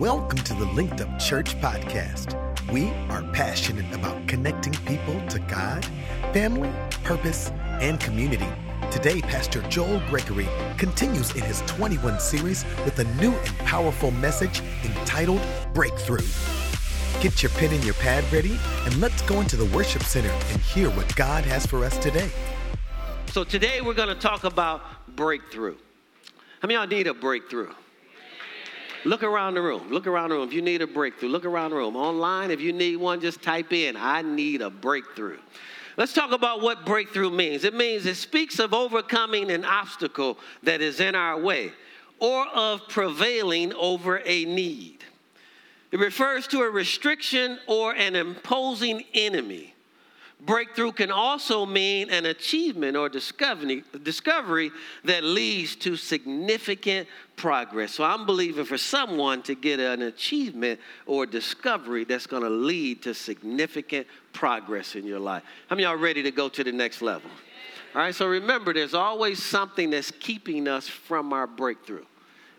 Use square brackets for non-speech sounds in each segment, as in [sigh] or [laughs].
Welcome to the Linked Up Church podcast. We are passionate about connecting people to God, family, purpose, and community. Today, Pastor Joel Gregory continues in his 21 series with a new and powerful message entitled Breakthrough. Get your pen and your pad ready, and let's go into the worship center and hear what God has for us today. So, today we're going to talk about breakthrough. How many y'all need a breakthrough? Look around the room. Look around the room. If you need a breakthrough, look around the room. Online, if you need one, just type in, I need a breakthrough. Let's talk about what breakthrough means. It means it speaks of overcoming an obstacle that is in our way or of prevailing over a need. It refers to a restriction or an imposing enemy. Breakthrough can also mean an achievement or discovery, discovery that leads to significant progress. So I'm believing for someone to get an achievement or discovery that's going to lead to significant progress in your life. How many y'all ready to go to the next level? All right, so remember, there's always something that's keeping us from our breakthrough.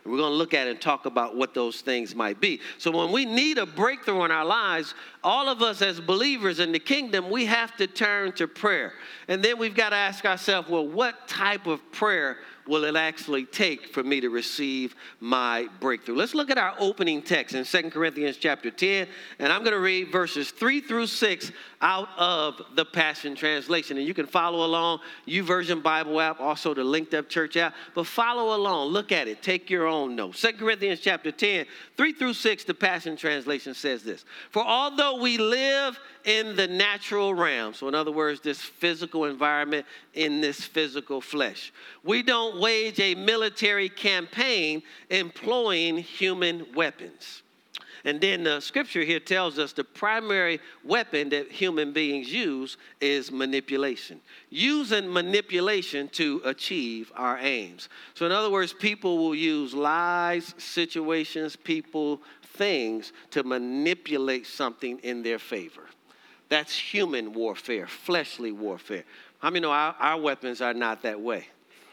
We're going to look at and talk about what those things might be. So, when we need a breakthrough in our lives, all of us as believers in the kingdom, we have to turn to prayer. And then we've got to ask ourselves, well, what type of prayer will it actually take for me to receive my breakthrough? Let's look at our opening text in Second Corinthians chapter 10, and I'm going to read verses 3 through 6 out of the Passion Translation. And you can follow along, YouVersion Bible app, also the Linked Up Church app, but follow along, look at it, take your own notes. Second Corinthians chapter 10, 3 through 6, the Passion Translation says this For although we live in the natural realm. So, in other words, this physical environment in this physical flesh. We don't wage a military campaign employing human weapons. And then the scripture here tells us the primary weapon that human beings use is manipulation. Using manipulation to achieve our aims. So, in other words, people will use lies, situations, people, things to manipulate something in their favor. That's human warfare, fleshly warfare. How many know our, our weapons are not that way?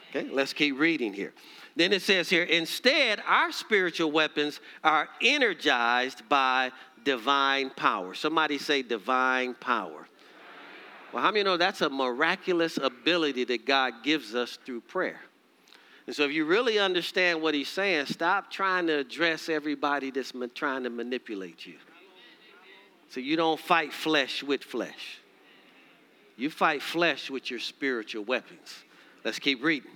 Okay, let's keep reading here. Then it says here, instead, our spiritual weapons are energized by divine power. Somebody say divine power. Well, how many know that's a miraculous ability that God gives us through prayer? And so, if you really understand what he's saying, stop trying to address everybody that's trying to manipulate you. So you don't fight flesh with flesh. You fight flesh with your spiritual weapons. Let's keep reading.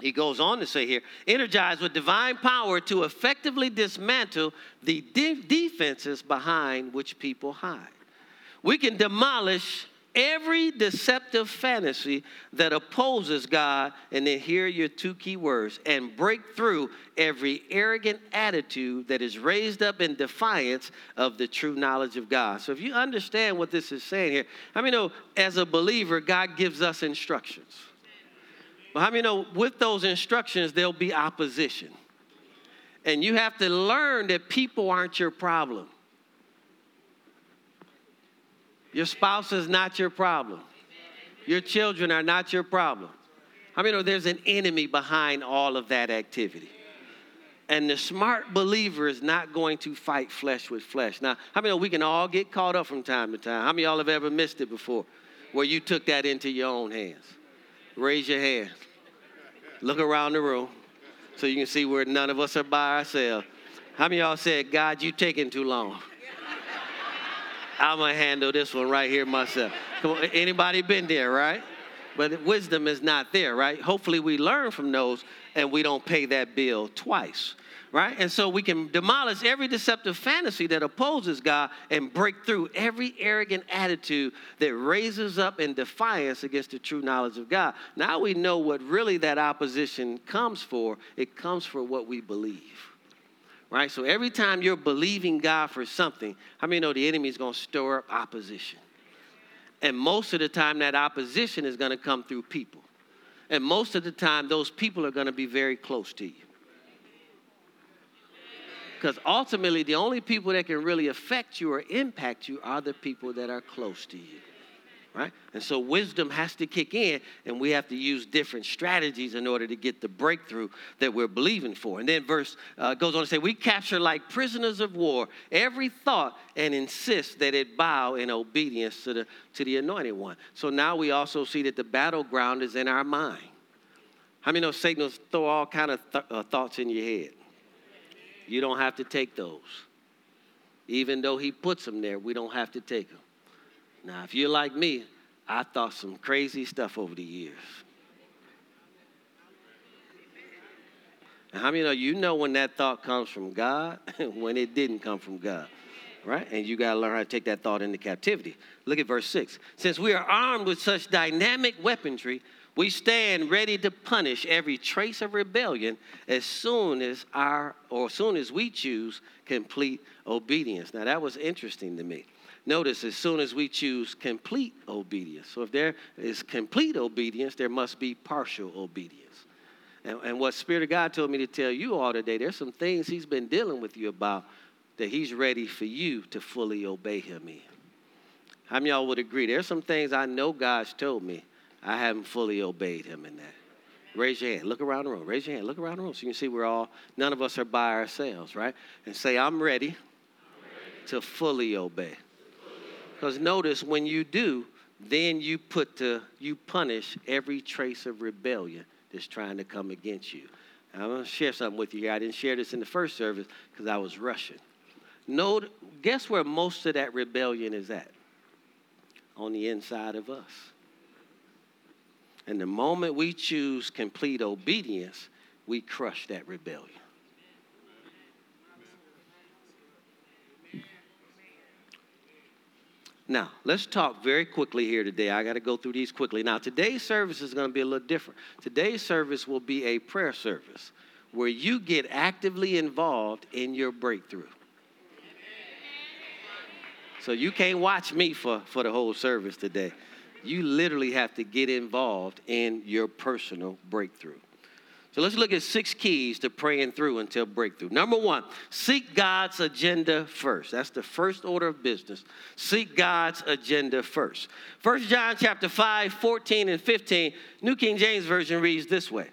He goes on to say here, energized with divine power to effectively dismantle the de- defenses behind which people hide. We can demolish every deceptive fantasy that opposes God, and then hear your two key words, and break through every arrogant attitude that is raised up in defiance of the true knowledge of God. So if you understand what this is saying here, how many know as a believer, God gives us instructions? Well, how many know with those instructions, there'll be opposition? And you have to learn that people aren't your problem. Your spouse is not your problem. Your children are not your problem. I mean, there's an enemy behind all of that activity. And the smart believer is not going to fight flesh with flesh. Now, how many know we can all get caught up from time to time? How many y'all have ever missed it before where you took that into your own hands? Raise your hand. Look around the room so you can see where none of us are by ourselves. How many y'all said, God, you taking too long? I'm gonna handle this one right here myself. Come on, anybody been there, right? But wisdom is not there, right? Hopefully we learn from those and we don't pay that bill twice, right? And so we can demolish every deceptive fantasy that opposes God and break through every arrogant attitude that raises up in defiance against the true knowledge of God. Now we know what really that opposition comes for. It comes for what we believe right? So every time you're believing God for something, how many know the enemy is going to stir up opposition? And most of the time, that opposition is going to come through people. And most of the time, those people are going to be very close to you. Because ultimately, the only people that can really affect you or impact you are the people that are close to you. right? And so wisdom has to kick in, and we have to use different strategies in order to get the breakthrough that we're believing for. And then verse uh, goes on to say, We capture like prisoners of war every thought and insist that it bow in obedience to the, to the anointed one. So now we also see that the battleground is in our mind. How many know Satan will throw all kind of th- uh, thoughts in your head? You don't have to take those. Even though he puts them there, we don't have to take them. Now, if you're like me, I thought some crazy stuff over the years. And how many of you know when that thought comes from God, and [laughs] when it didn't come from God? Right? And you got to learn how to take that thought into captivity. Look at verse 6. Since we are armed with such dynamic weaponry, we stand ready to punish every trace of rebellion as soon as our or as soon as we choose complete obedience. Now that was interesting to me. Notice as soon as we choose complete obedience. So if there is complete obedience, there must be partial obedience. And, and what Spirit of God told me to tell you all today, there's some things He's been dealing with you about that He's ready for you to fully obey Him in. How many y'all would agree? There's some things I know God's told me I haven't fully obeyed him in that. Raise your hand. Look around the room. Raise your hand. Look around the room so you can see we're all, none of us are by ourselves, right? And say, I'm ready, to fully obey. Because notice when you do, then you put to, you punish every trace of rebellion that's trying to come against you. I'm going to share something with you here. I didn't share this in the first service because I was rushing. Note, guess where most of that rebellion is at? On the inside of us. And the moment we choose complete obedience, we crush that rebellion. Now, let's talk very quickly here today. I got to go through these quickly. Now, today's service is going to be a little different. Today's service will be a prayer service where you get actively involved in your breakthrough. So you can't watch me for, for the whole service today you literally have to get involved in your personal breakthrough. So let's look at six keys to praying through until breakthrough. Number one, seek God's agenda first. That's the first order of business. Seek God's agenda first. First John chapter 5, 14 and 15, New King James Version reads this way.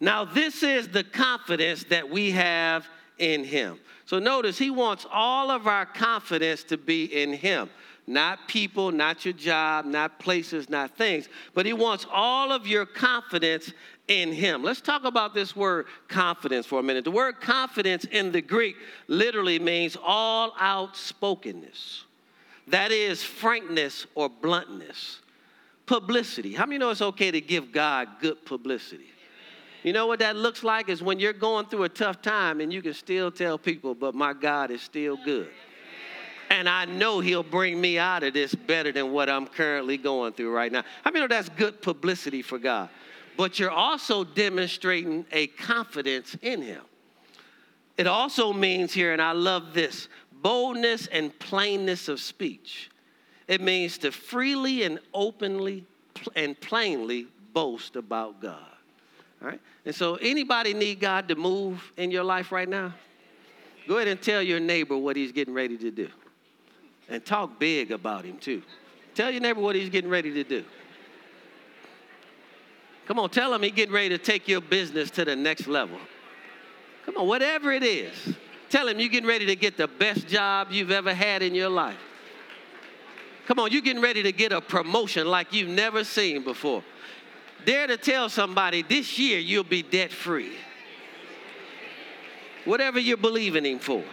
Now, this is the confidence that we have in him. So notice he wants all of our confidence to be in him not people, not your job, not places, not things, but He wants all of your confidence in Him. Let's talk about this word confidence for a minute. The word confidence in the Greek literally means all outspokenness, that is, frankness or bluntness. Publicity. How many know it's okay to give God good publicity? You know what that looks like is when you're going through a tough time and you can still tell people, but my God is still good and I know he'll bring me out of this better than what I'm currently going through right now. I mean, oh, that's good publicity for God. But you're also demonstrating a confidence in him. It also means here, and I love this boldness and plainness of speech. It means to freely and openly and plainly boast about God. All right? And so, anybody need God to move in your life right now? Go ahead and tell your neighbor what he's getting ready to do. And talk big about him, too. Tell your neighbor what he's getting ready to do. Come on, tell him he's getting ready to take your business to the next level. Come on, whatever it is. Tell him you're getting ready to get the best job you've ever had in your life. Come on, you're getting ready to get a promotion like you've never seen before. Dare to tell somebody this year you'll be debt free. Whatever you're believing him for.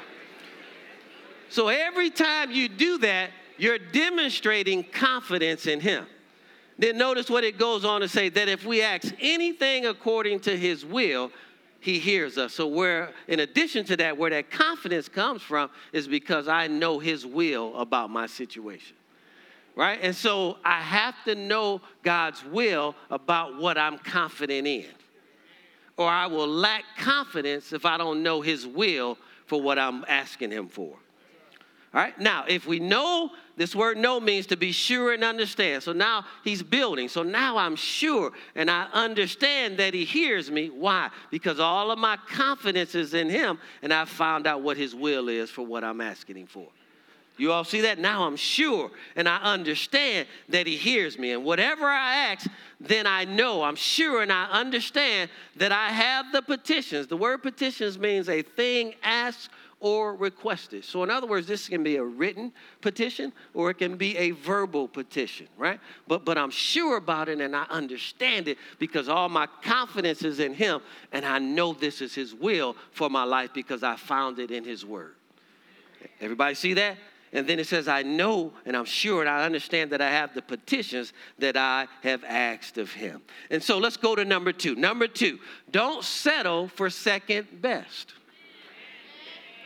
So every time you do that, you're demonstrating confidence in Him. Then notice what it goes on to say that if we ask anything according to His will, He hears us. So, where, in addition to that, where that confidence comes from is because I know His will about my situation. Right? And so I have to know God's will about what I'm confident in. Or I will lack confidence if I don't know His will for what I'm asking Him for. All right, now if we know, this word know means to be sure and understand. So now he's building. So now I'm sure and I understand that he hears me. Why? Because all of my confidence is in him and I found out what his will is for what I'm asking him for. You all see that? Now I'm sure and I understand that He hears me. And whatever I ask, then I know, I'm sure and I understand that I have the petitions. The word petitions means a thing asked or requested. So, in other words, this can be a written petition or it can be a verbal petition, right? But, but I'm sure about it and I understand it because all my confidence is in Him and I know this is His will for my life because I found it in His Word. Everybody see that? And then it says, I know and I'm sure and I understand that I have the petitions that I have asked of him. And so let's go to number two. Number two, don't settle for second best.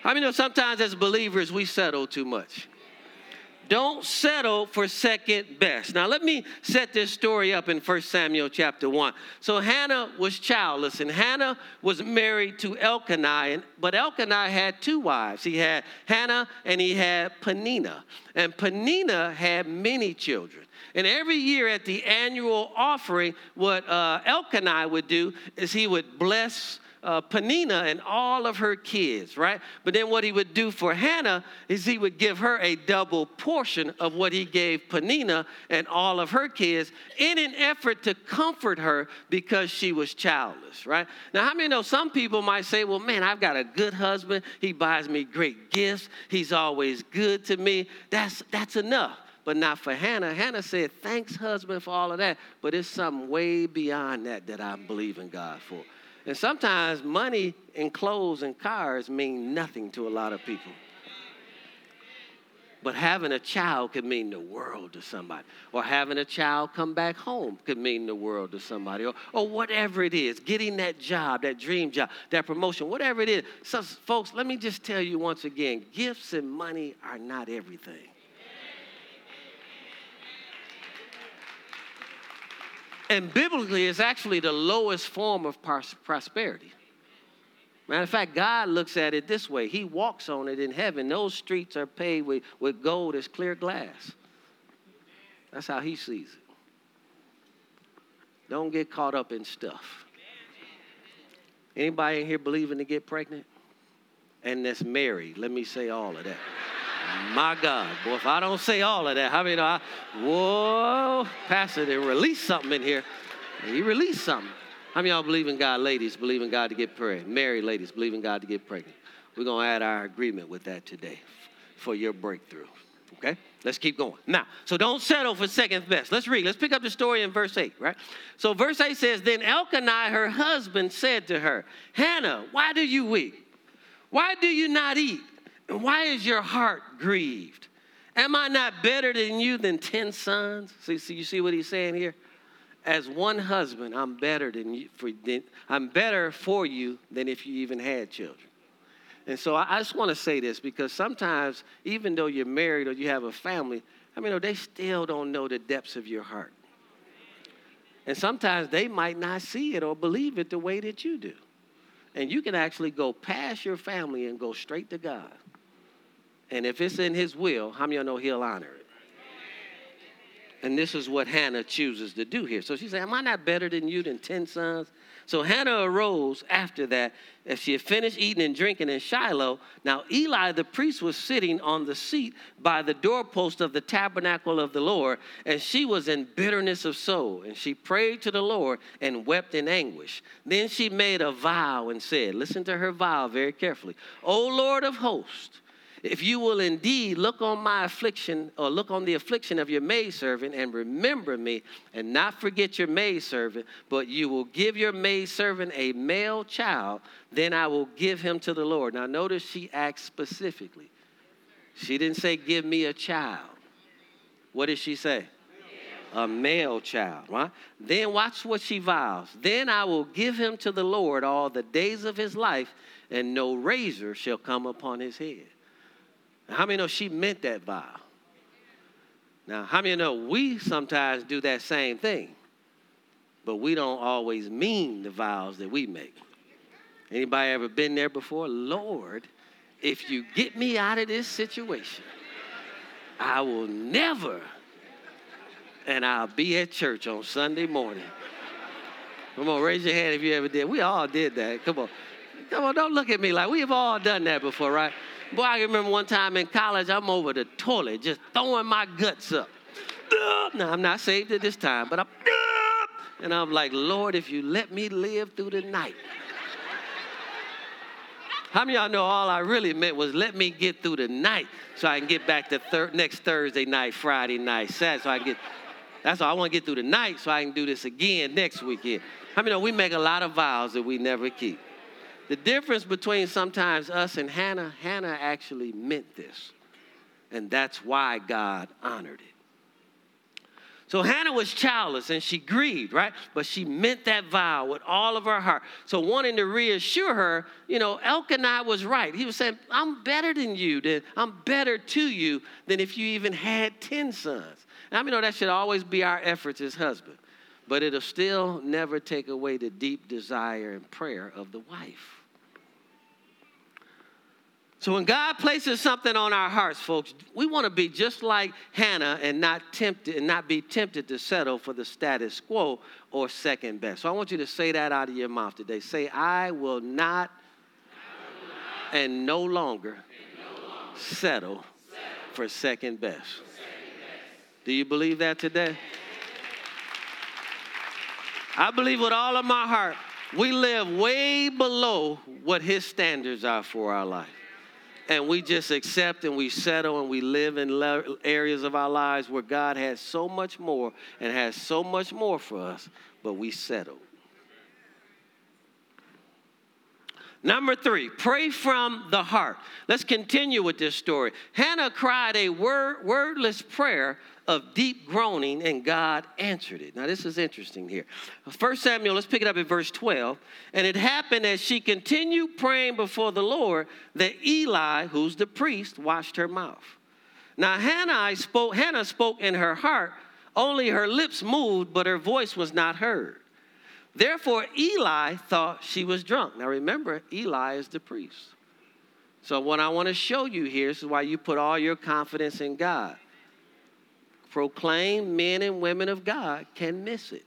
I mean, sometimes as believers, we settle too much. Don't settle for second best. Now, let me set this story up in 1 Samuel chapter 1. So, Hannah was childless, and Hannah was married to Elkanah, but Elkanah had two wives. He had Hannah and he had Peninnah. And Peninnah had many children. And every year at the annual offering, what uh, Elkanah would do is he would bless uh, and all of her kids, right? But then what he would do for Hannah is he would give her a double portion of what he gave Peninnah and all of her kids in an effort to comfort her because she was childless, right? Now, how many know some people might say, well, man, I've got a good husband. He buys me great gifts. He's always good to me. That's, that's enough but not for Hannah. Hannah said, Thanks, husband, for all of that, but it's something way beyond that that I believe in God for. And sometimes money and clothes and cars mean nothing to a lot of people. But having a child could mean the world to somebody. Or having a child come back home could mean the world to somebody. Or, or whatever it is, getting that job, that dream job, that promotion, whatever it is. So, folks, let me just tell you once again gifts and money are not everything. And biblically, it's actually the lowest form of prosperity. Matter of fact, God looks at it this way He walks on it in heaven. Those streets are paved with, with gold as clear glass. That's how He sees it. Don't get caught up in stuff. Anybody in here believing to get pregnant? And that's married. Let me say all of that. My God, boy, if I don't say all of that, how many know I, whoa, Pastor, they release something in here. He released something. How many y'all believe in God, ladies, believe in God to get pregnant? Married ladies, believe in God to get pregnant. We're going to add our agreement with that today for your breakthrough. Okay? Let's keep going. Now, so don't settle for second best. Let's read. Let's pick up the story in verse 8, right? So, verse 8 says Then Elkanah, her husband, said to her, Hannah, why do you weep? Why do you not eat? Why is your heart grieved? Am I not better than you than 10 sons? See, see you see what he's saying here? As one husband, I'm better than you for than, I'm better for you than if you even had children. And so I, I just want to say this because sometimes, even though you're married or you have a family, I mean, they still don't know the depths of your heart. And sometimes they might not see it or believe it the way that you do. And you can actually go past your family and go straight to God. And if it's in his will, how many of you know he'll honor it? And this is what Hannah chooses to do here. So she said, Am I not better than you than 10 sons? So Hannah arose after that, as she had finished eating and drinking in Shiloh. Now Eli the priest was sitting on the seat by the doorpost of the tabernacle of the Lord, and she was in bitterness of soul. And she prayed to the Lord and wept in anguish. Then she made a vow and said, Listen to her vow very carefully. O Lord of hosts, if you will indeed look on my affliction or look on the affliction of your maidservant and remember me and not forget your maidservant, but you will give your maidservant a male child, then I will give him to the Lord. Now, notice she acts specifically. She didn't say, Give me a child. What did she say? a male child, right? Then watch what she vows. Then I will give him to the Lord all the days of his life, and no razor shall come upon his head. How many know she meant that vow? Now, how many know we sometimes do that same thing, but we don't always mean the vows that we make? Anybody ever been there before? Lord, if you get me out of this situation, I will never, and I'll be at church on Sunday morning. Come on, raise your hand if you ever did. We all did that. Come on. Come on, don't look at me like we've all done that before, right? Boy, I remember one time in college, I'm over the toilet just throwing my guts up. [laughs] Now, I'm not saved at this time, but I'm, [laughs] and I'm like, Lord, if you let me live through the night. How many y'all know all I really meant was let me get through the night so I can get back to thir- next Thursday night, Friday night, Saturday, so I get, that's all I want to get through the night so I can do this again next weekend. How many know we make a lot of vows that we never keep? The difference between sometimes us and Hannah, Hannah actually meant this. And that's why God honored it. So Hannah was childless and she grieved, right? But she meant that vow with all of her heart. So wanting to reassure her, you know, Elkanah was right. He was saying, I'm better than you. Than, I'm better to you than if you even had 10 sons. Now, I mean, know that should always be our efforts as husband. But it'll still never take away the deep desire and prayer of the wife. So when God places something on our hearts, folks, we want to be just like Hannah and not tempted and not be tempted to settle for the status quo or second best. So I want you to say that out of your mouth today. Say, I will not, I will not and no longer, and no longer settle, settle, for second. For second best. Do you believe that today? I believe with all of my heart, we live way below what his standards are for our life and we just accept and we settle and we live in le- areas of our lives where God has so much more and has so much more for us, but we settle. Number three, pray from the heart. Let's continue with this story. Hannah cried a word, wordless prayer of deep groaning, and God answered it. Now, this is interesting here. First Samuel, let's pick it up at verse 12. And it happened as she continued praying before the Lord that Eli, who's the priest, watched her mouth. Now, Hannah spoke, Hannah spoke in her heart, only her lips moved, but her voice was not heard. Therefore, Eli thought she was drunk. Now, remember, Eli is the priest. So, what I want to show you here is why you put all your confidence in God proclaimed men and women of God can miss it.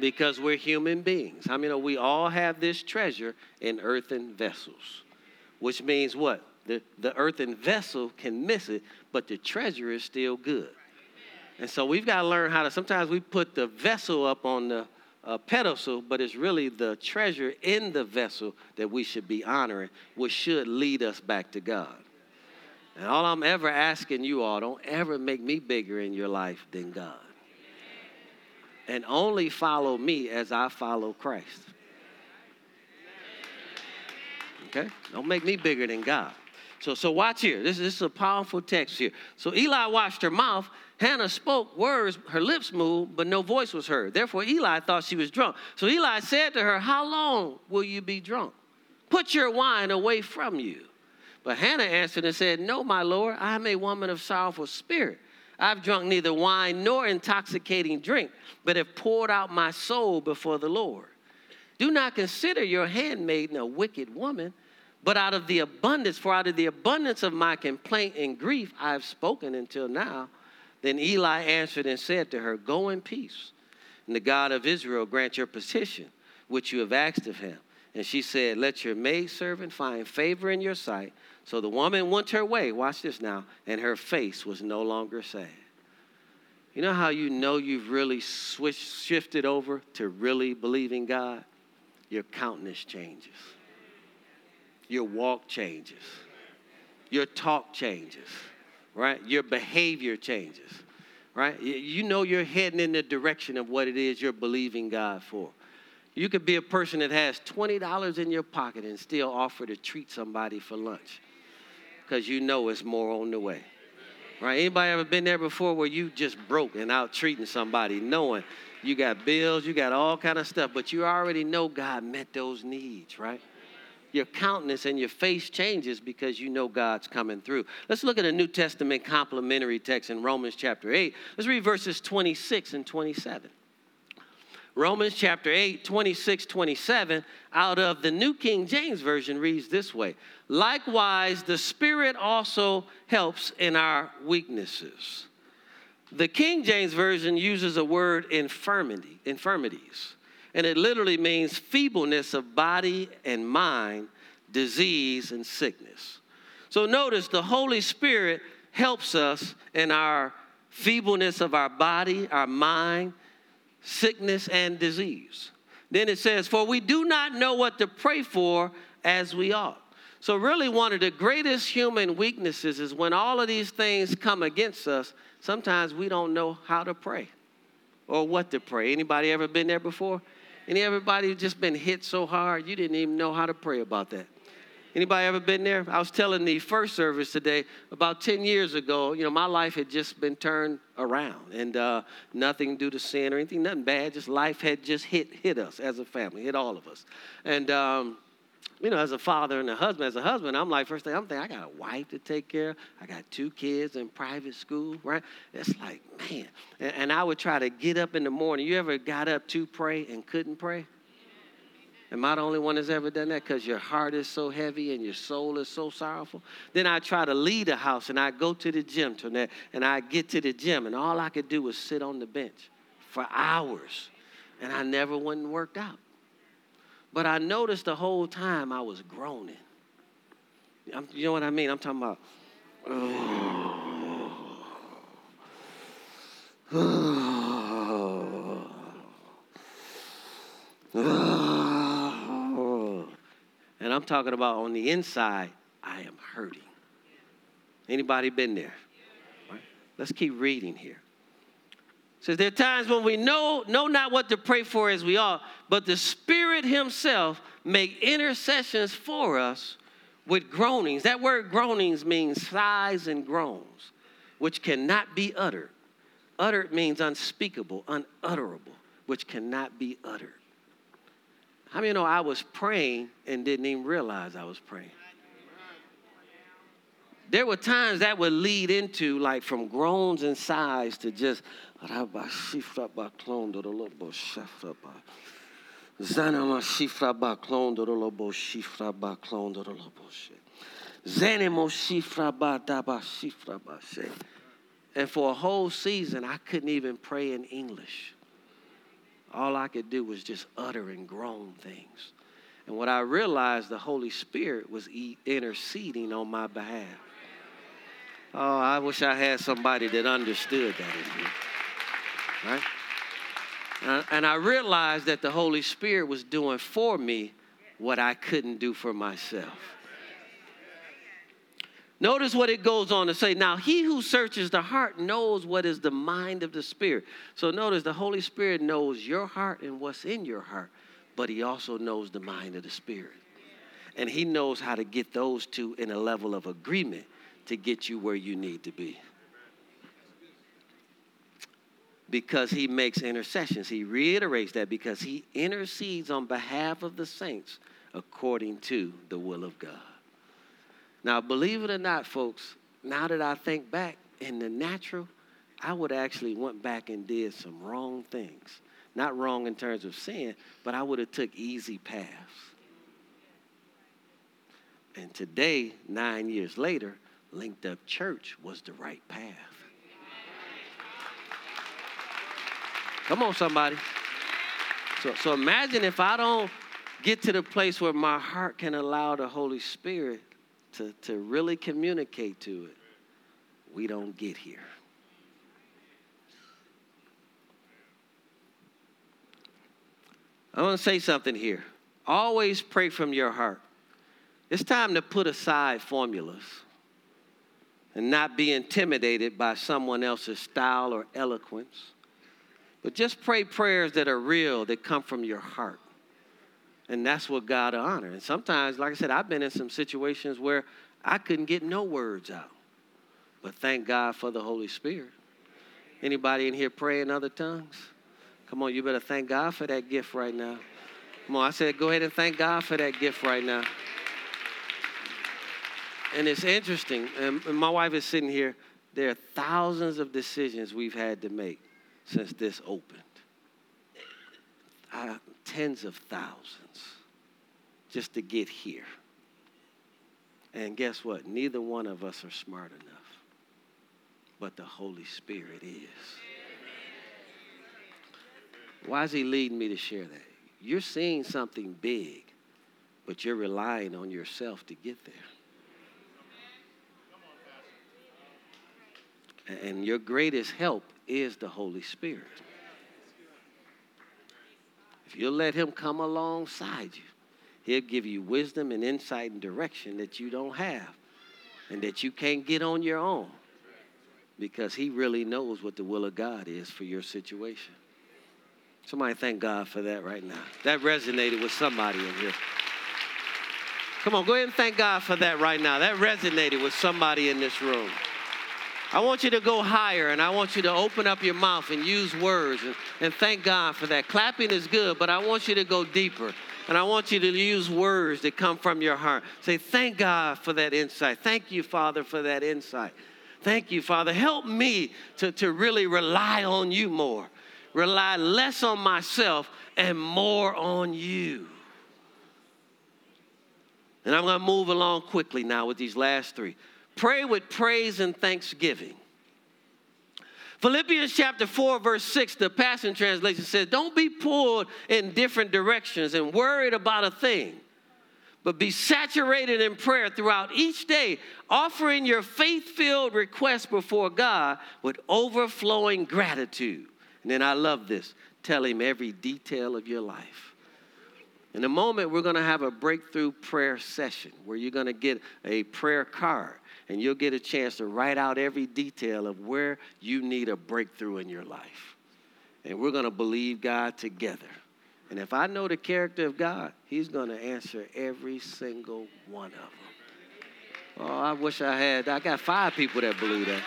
Because we're human beings. I mean, we all have this treasure in earthen vessels, which means what? The, the earthen vessel can miss it, but the treasure is still good. And so we've got to learn how to, sometimes we put the vessel up on the uh, pedestal, but it's really the treasure in the vessel that we should be honoring, which should lead us back to God. And all I'm ever asking you all, don't ever make me bigger in your life than God. And only follow me as I follow Christ. Okay? Don't make me bigger than God. So, so watch here. This, this is a powerful text here. So Eli watched her mouth. Hannah spoke words, her lips moved, but no voice was heard. Therefore, Eli thought she was drunk. So Eli said to her, How long will you be drunk? Put your wine away from you. But Hannah answered and said, No, my Lord, I am a woman of sorrowful spirit. I've drunk neither wine nor intoxicating drink, but have poured out my soul before the Lord. Do not consider your handmaiden a wicked woman, but out of the abundance, for out of the abundance of my complaint and grief I have spoken until now. Then Eli answered and said to her, Go in peace, and the God of Israel grant your petition, which you have asked of him. And she said, Let your maidservant find favor in your sight. So the woman went her way, watch this now, and her face was no longer sad. You know how you know you've really switched, shifted over to really believing God? Your countenance changes, your walk changes, your talk changes, right? Your behavior changes, right? You know you're heading in the direction of what it is you're believing God for. You could be a person that has $20 in your pocket and still offer to treat somebody for lunch because you know it's more on the way. Right? Anybody ever been there before where you just broke and out treating somebody, knowing you got bills, you got all kind of stuff, but you already know God met those needs, right? Your countenance and your face changes because you know God's coming through. Let's look at a New Testament complementary text in Romans chapter 8. Let's read verses 26 and 27. Romans chapter 8, 26, 27, out of the New King James Version reads this way Likewise, the Spirit also helps in our weaknesses. The King James Version uses a word infirmity, infirmities. and it literally means feebleness of body and mind, disease and sickness. So notice the Holy Spirit helps us in our feebleness of our body, our mind, sickness, and disease. Then it says, For we do not know what to pray for as we ought. So, really, one of the greatest human weaknesses is when all of these things come against us, sometimes we don't know how to pray or what to pray. Anybody ever been there before? Any everybody just been hit so hard you didn't even know how to pray about that? Anybody ever been there? I was telling the first service today about 10 years ago, you know, my life had just been turned around and uh, nothing due to sin or anything, nothing bad, just life had just hit, hit us as a family, hit all of us. And, um, you know, as a father and a husband, as a husband, I'm like, first thing I'm thinking, I got a wife to take care of. I got two kids in private school, right? It's like, man. And, and I would try to get up in the morning. You ever got up to pray and couldn't pray? Am I the only one that's ever done that? Because your heart is so heavy and your soul is so sorrowful. Then I try to leave the house and I go to the gym tonight and I get to the gym and all I could do was sit on the bench for hours and I never went and worked out. But I noticed the whole time I was groaning. I'm, you know what I mean? I'm talking about. And I'm talking about on the inside, I am hurting. Anybody been there? Right. Let's keep reading here. It says there are times when we know know not what to pray for as we ought, but the Spirit Himself make intercessions for us with groanings. That word groanings means sighs and groans, which cannot be uttered. Uttered means unspeakable, unutterable, which cannot be uttered. How many know I was praying and didn't even realize I was praying? There were times that would lead into like from groans and sighs to just. And for a whole season, I couldn't even pray in English. All I could do was just utter and groan things. And what I realized, the Holy Spirit was interceding on my behalf. Oh, I wish I had somebody that understood that in. Right? And I realized that the Holy Spirit was doing for me what I couldn't do for myself. Notice what it goes on to say. Now, he who searches the heart knows what is the mind of the Spirit. So, notice the Holy Spirit knows your heart and what's in your heart, but he also knows the mind of the Spirit. And he knows how to get those two in a level of agreement to get you where you need to be because he makes intercessions. He reiterates that because he intercedes on behalf of the saints according to the will of God. Now, believe it or not, folks, now that I think back in the natural, I would actually went back and did some wrong things. Not wrong in terms of sin, but I would have took easy paths. And today, nine years later, Linked Up Church was the right path. Come on, somebody. So, so imagine if I don't get to the place where my heart can allow the Holy Spirit to, to really communicate to it, we don't get here. I want to say something here. Always pray from your heart. It's time to put aside formulas and not be intimidated by someone else's style or eloquence. But just pray prayers that are real, that come from your heart. And that's what God honor. And sometimes, like I said, I've been in some situations where I couldn't get no words out. But thank God for the Holy Spirit. Anybody in here pray in other tongues? Come on, you better thank God for that gift right now. Come on, I said, go ahead and thank God for that gift right now. And it's interesting, and my wife is sitting here. There are thousands of decisions we've had to make since this opened. Uh, tens of thousands just to get here. And guess what? Neither one of us are smart enough, but the Holy Spirit is. Why is He leading me to share that? you're seeing something big, but you're relying on yourself to get there. And your greatest help is the Holy Spirit. If you'll let Him come alongside you, He'll give you wisdom and insight and direction that you don't have and that you can't get on your own because He really knows what the will of God is for your situation. Somebody thank God for that right now. That resonated with somebody in here. Come on, go ahead and thank God for that right now. That resonated with somebody in this room. I want you to go higher and I want you to open up your mouth and use words and, and thank God for that. Clapping is good, but I want you to go deeper. And I want you to use words that come from your heart. Say, Thank God for that insight. Thank you, Father, for that insight. Thank you, Father. Help me to, to really rely on you more, rely less on myself and more on you. And I'm going to move along quickly now with these last three. Pray with praise and thanksgiving. Philippians chapter 4, verse 6, the Passion Translation says, Don't be pulled in different directions and worried about a thing, but be saturated in prayer throughout each day, offering your faith filled requests before God with overflowing gratitude. And then I love this tell Him every detail of your life. In a moment, we're going to have a breakthrough prayer session where you're going to get a prayer card and you'll get a chance to write out every detail of where you need a breakthrough in your life. And we're going to believe God together. And if I know the character of God, He's going to answer every single one of them. Oh, I wish I had. I got five people that believe that.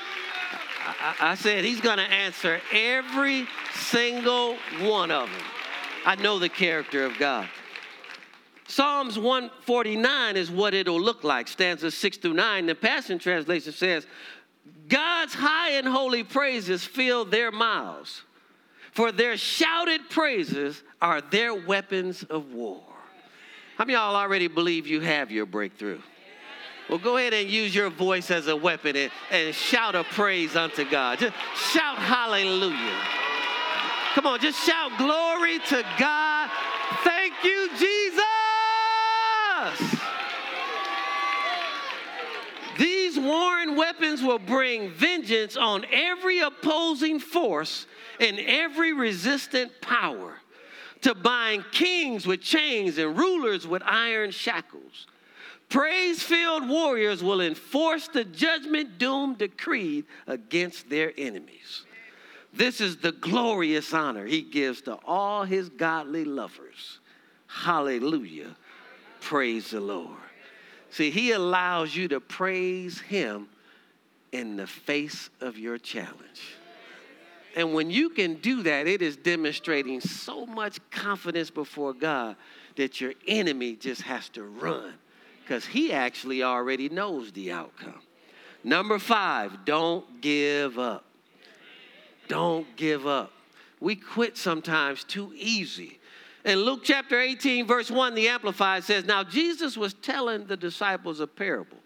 I, I said He's going to answer every single one of them. I know the character of God. Psalms 149 is what it'll look like, stanzas 6 through 9. The Passion Translation says, God's high and holy praises fill their mouths, for their shouted praises are their weapons of war. How many of y'all already believe you have your breakthrough? Well, go ahead and use your voice as a weapon and, and shout a praise unto God. Just shout hallelujah. Come on, just shout glory to God. Thank you, Jesus. These warring weapons will bring vengeance on every opposing force and every resistant power, to bind kings with chains and rulers with iron shackles. Praise filled warriors will enforce the judgment doom decreed against their enemies. This is the glorious honor he gives to all his godly lovers. Hallelujah. Praise the Lord. See, He allows you to praise Him in the face of your challenge. And when you can do that, it is demonstrating so much confidence before God that your enemy just has to run because he actually already knows the outcome. Number five, don't give up. Don't give up. We quit sometimes too easy. In Luke chapter 18, verse 1, the Amplified says, Now Jesus was telling the disciples a parable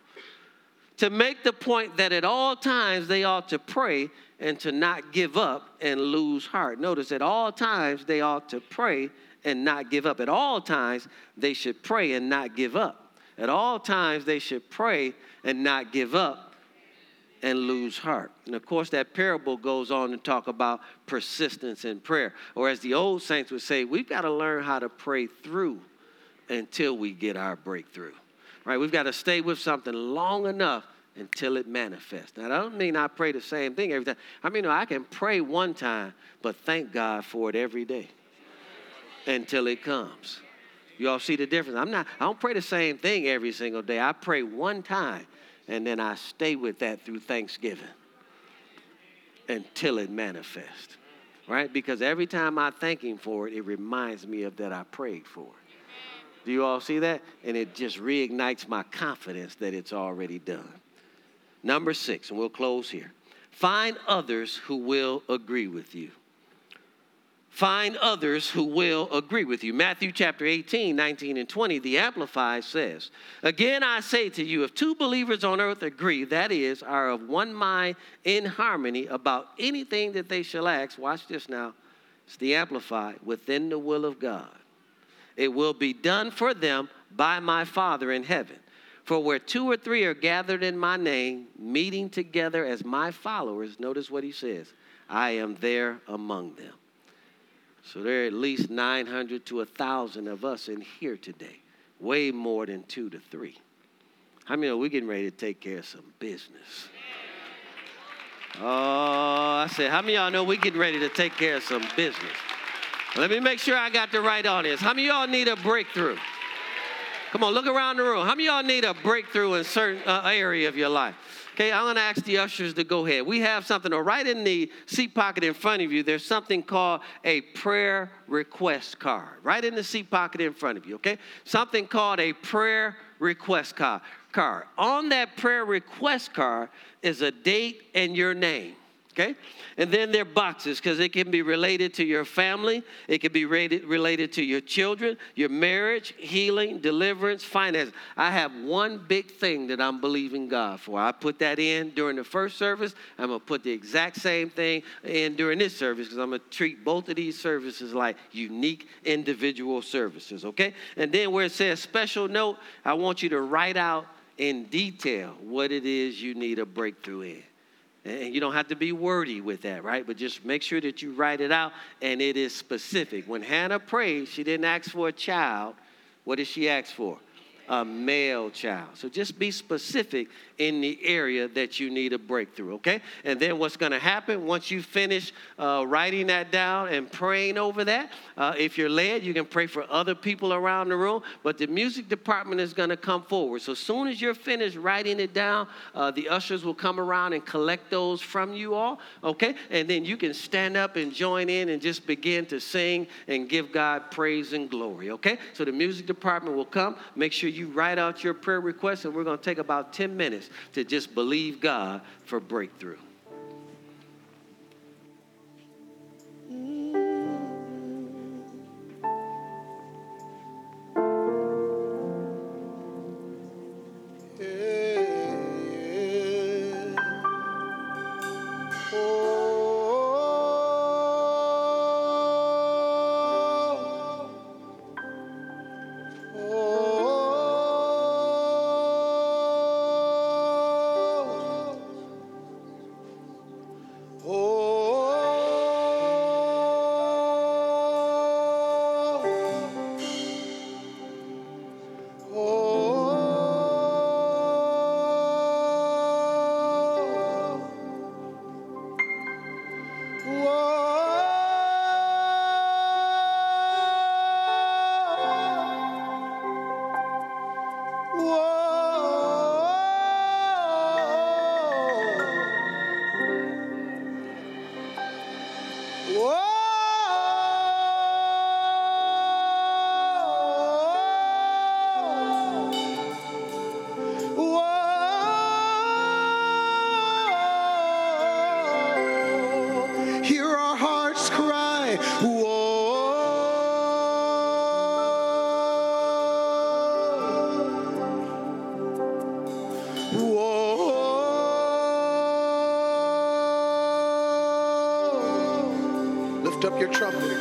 to make the point that at all times they ought to pray and to not give up and lose heart. Notice at all times they ought to pray and not give up. At all times they should pray and not give up. At all times they should pray and not give up and lose heart. And of course, that parable goes on to talk about persistence in prayer. Or as the old saints would say, we've got to learn how to pray through until we get our breakthrough. Right? We've got to stay with something long enough until it manifests. Now, I don't mean I pray the same thing every time. I mean, I can pray one time, but thank God for it every day until it comes. You all see the difference? I'm not, I don't pray the same thing every single day. I pray one time and then I stay with that through Thanksgiving until it manifests. Right? Because every time I thank Him for it, it reminds me of that I prayed for it. Do you all see that? And it just reignites my confidence that it's already done. Number six, and we'll close here. Find others who will agree with you. Find others who will agree with you. Matthew chapter 18, 19, and 20, the Amplified says, Again, I say to you, if two believers on earth agree, that is, are of one mind in harmony about anything that they shall ask, watch this now, it's the Amplified, within the will of God, it will be done for them by my Father in heaven. For where two or three are gathered in my name, meeting together as my followers, notice what he says I am there among them. So there are at least 900 to 1,000 of us in here today, way more than two to three. How many know we're getting ready to take care of some business? Oh, I said, how many y'all know we're getting ready to take care of some business? Let me make sure I got the right audience. How many y'all need a breakthrough? Come on, look around the room. How many y'all need a breakthrough in certain uh, area of your life? Okay, I'm gonna ask the ushers to go ahead. We have something right in the seat pocket in front of you. There's something called a prayer request card, right in the seat pocket in front of you. Okay, something called a prayer request card. Card. On that prayer request card is a date and your name okay? And then there are boxes because it can be related to your family, it can be related, related to your children, your marriage, healing, deliverance, finance. I have one big thing that I'm believing God for. I put that in during the first service. I'm going to put the exact same thing in during this service because I'm going to treat both of these services like unique individual services, okay? And then where it says special note, I want you to write out in detail what it is you need a breakthrough in. And you don't have to be wordy with that, right? But just make sure that you write it out and it is specific. When Hannah prayed, she didn't ask for a child. What did she ask for? A male child. So just be specific in the area that you need a breakthrough, okay? And then what's going to happen once you finish uh, writing that down and praying over that? Uh, if you're led, you can pray for other people around the room, but the music department is going to come forward. So as soon as you're finished writing it down, uh, the ushers will come around and collect those from you all, okay? And then you can stand up and join in and just begin to sing and give God praise and glory, okay? So the music department will come. Make sure you write out your prayer requests, and we're going to take about 10 minutes to just believe God for breakthrough. Listen, your trouble.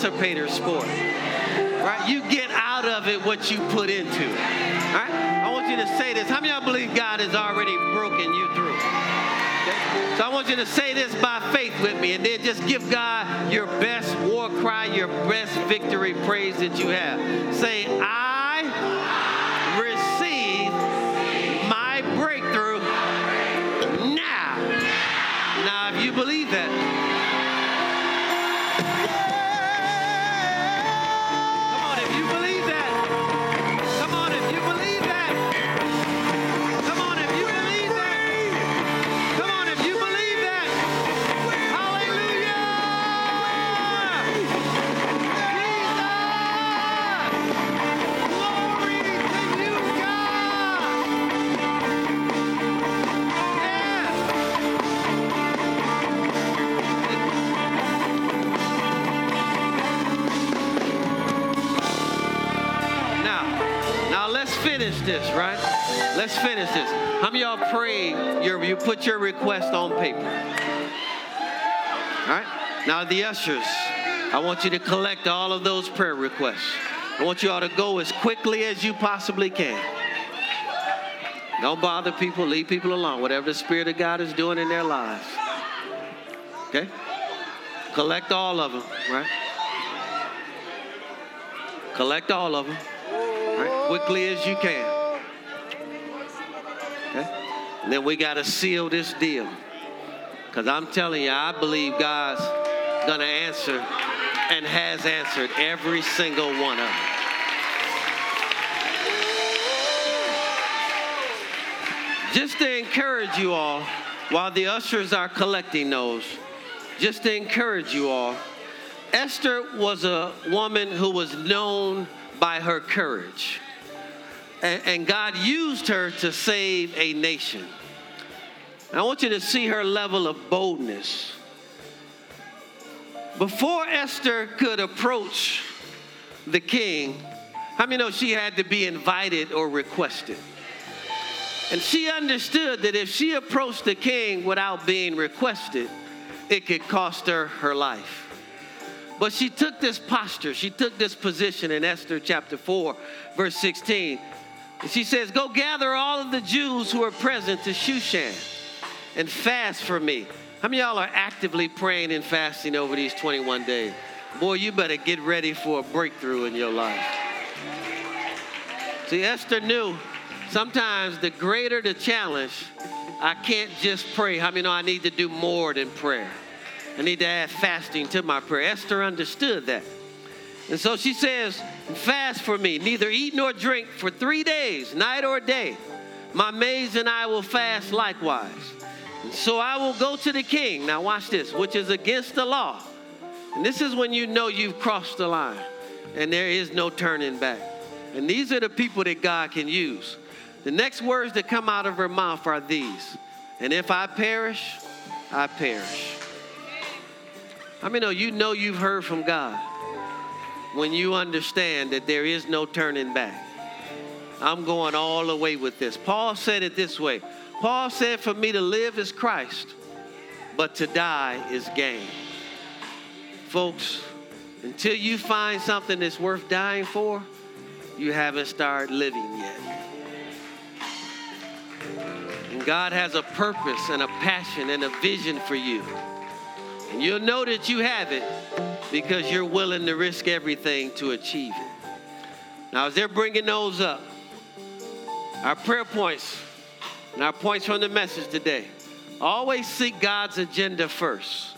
Participator sport? Right? You get out of it what you put into. Right? I want you to say this. How many of y'all believe God has already broken you through? Okay? So I want you to say this by faith with me and then just give God your best war cry, your best victory praise that you have. Say, put your request on paper. All right? Now, the ushers, I want you to collect all of those prayer requests. I want you all to go as quickly as you possibly can. Don't bother people, leave people alone, whatever the Spirit of God is doing in their lives. Okay? Collect all of them, right? Collect all of them right, quickly as you can. And then we got to seal this deal. Because I'm telling you, I believe God's going to answer and has answered every single one of them. Just to encourage you all, while the ushers are collecting those, just to encourage you all, Esther was a woman who was known by her courage. And, and God used her to save a nation. I want you to see her level of boldness. Before Esther could approach the king, how many know she had to be invited or requested? And she understood that if she approached the king without being requested, it could cost her her life. But she took this posture, she took this position in Esther chapter 4, verse 16. And she says, Go gather all of the Jews who are present to Shushan and fast for me. How many y'all are actively praying and fasting over these 21 days? Boy, you better get ready for a breakthrough in your life. See, Esther knew sometimes the greater the challenge, I can't just pray. How many know I need to do more than prayer? I need to add fasting to my prayer. Esther understood that. And so she says, Fast for me, neither eat nor drink for three days, night or day. My maids and I will fast likewise. So I will go to the king. Now, watch this, which is against the law. And this is when you know you've crossed the line and there is no turning back. And these are the people that God can use. The next words that come out of her mouth are these And if I perish, I perish. I mean, you know you've heard from God when you understand that there is no turning back. I'm going all the way with this. Paul said it this way Paul said, For me to live is Christ, but to die is gain. Folks, until you find something that's worth dying for, you haven't started living yet. And God has a purpose and a passion and a vision for you. And you'll know that you have it because you're willing to risk everything to achieve it. Now, as they're bringing those up, our prayer points and our points from the message today always seek God's agenda first.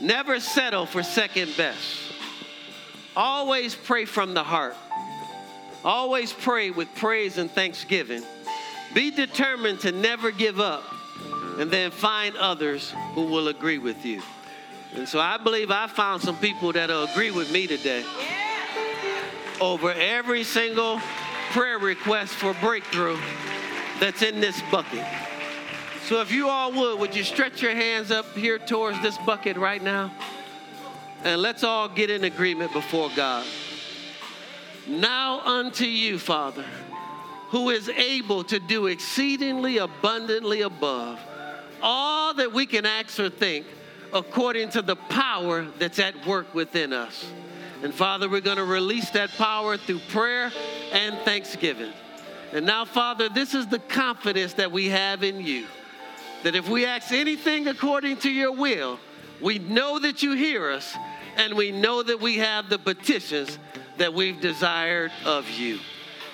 Never settle for second best. Always pray from the heart. Always pray with praise and thanksgiving. Be determined to never give up and then find others who will agree with you. And so I believe I found some people that'll agree with me today over every single prayer request for breakthrough that's in this bucket. So if you all would, would you stretch your hands up here towards this bucket right now? And let's all get in agreement before God. Now unto you, Father, who is able to do exceedingly abundantly above all that we can ask or think according to the power that's at work within us. And Father, we're going to release that power through prayer and thanksgiving. And now, Father, this is the confidence that we have in you that if we ask anything according to your will, we know that you hear us and we know that we have the petitions that we've desired of you.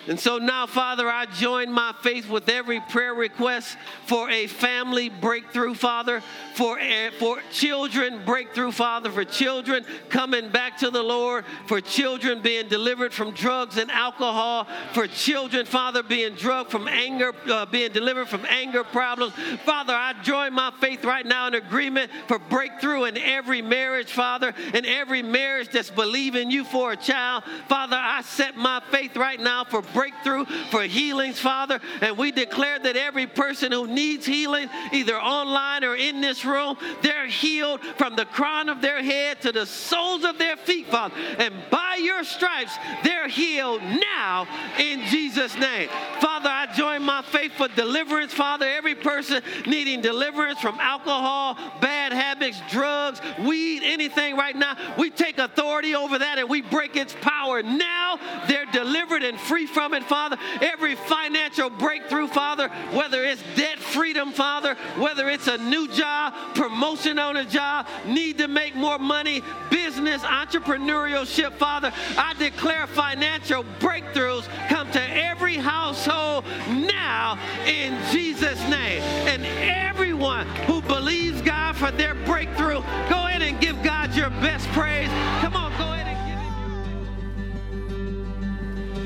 And so now, Father, I join my faith with every prayer request for a family breakthrough, Father, for, for children breakthrough, Father, for children coming back to the Lord, for children being delivered from drugs and alcohol, for children, Father, being drugged from anger, uh, being delivered from anger problems. Father, I join my faith right now in agreement for breakthrough in every marriage, Father, in every marriage that's believing you for a child. Father, I set my faith right now for breakthrough, for healings, Father. And we declare that every person who needs healing, either online or in this room, they're healed from the crown of their head to the soles of their feet, Father. And by your stripes, they're healed now in Jesus' name. Father, I join my faith for deliverance, Father. Every person needing deliverance from alcohol, bad habits, drugs, weed, anything right now, we take authority over that and we break its power. Now they're delivered and free from it, Father. Every financial breakthrough, Father, whether it's debt freedom, Father, whether it's a new job, promotion on a job, need to make more money, business, entrepreneurship, Father, I declare financial breakthroughs come to every household now in Jesus' name. And everyone who believes God for their breakthrough, go ahead and give God your best praise. Come on, go ahead and give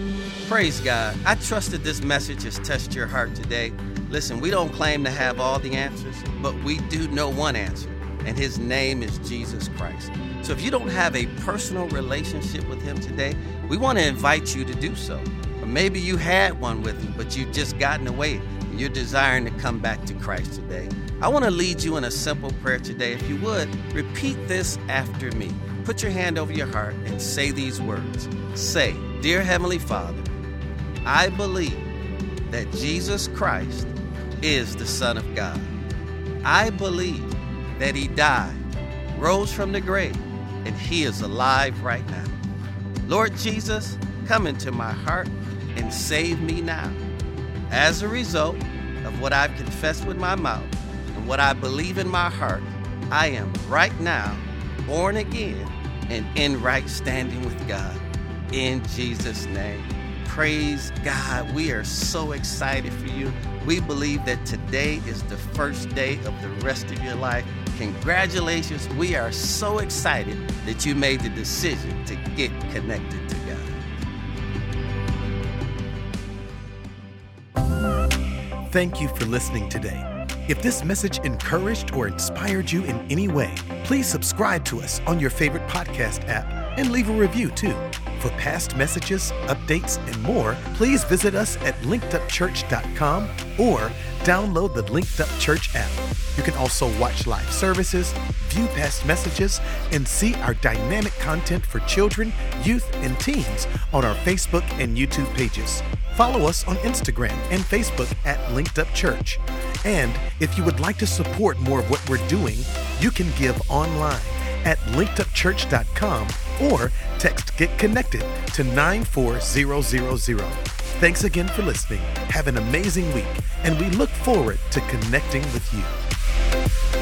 Him your Praise God. I trust that this message has touched your heart today. Listen, we don't claim to have all the answers, but we do know one answer, and his name is Jesus Christ. So if you don't have a personal relationship with him today, we want to invite you to do so. Maybe you had one with him, but you've just gotten away and you're desiring to come back to Christ today. I want to lead you in a simple prayer today. If you would, repeat this after me. Put your hand over your heart and say these words. Say, Dear Heavenly Father, I believe that Jesus Christ is the Son of God. I believe that He died, rose from the grave, and He is alive right now. Lord Jesus, come into my heart and save me now. As a result of what I've confessed with my mouth and what I believe in my heart, I am right now born again and in right standing with God. In Jesus' name. Praise God. We are so excited for you. We believe that today is the first day of the rest of your life. Congratulations. We are so excited that you made the decision to get connected to Thank you for listening today. If this message encouraged or inspired you in any way, please subscribe to us on your favorite podcast app and leave a review too. For past messages, updates, and more, please visit us at linkedupchurch.com or download the Linked Up Church app. You can also watch live services, view past messages, and see our dynamic content for children, youth, and teens on our Facebook and YouTube pages. Follow us on Instagram and Facebook at Linked Up Church. And if you would like to support more of what we're doing, you can give online at linkedupchurch.com or text Get Connected to 94000. Thanks again for listening. Have an amazing week, and we look forward to connecting with you.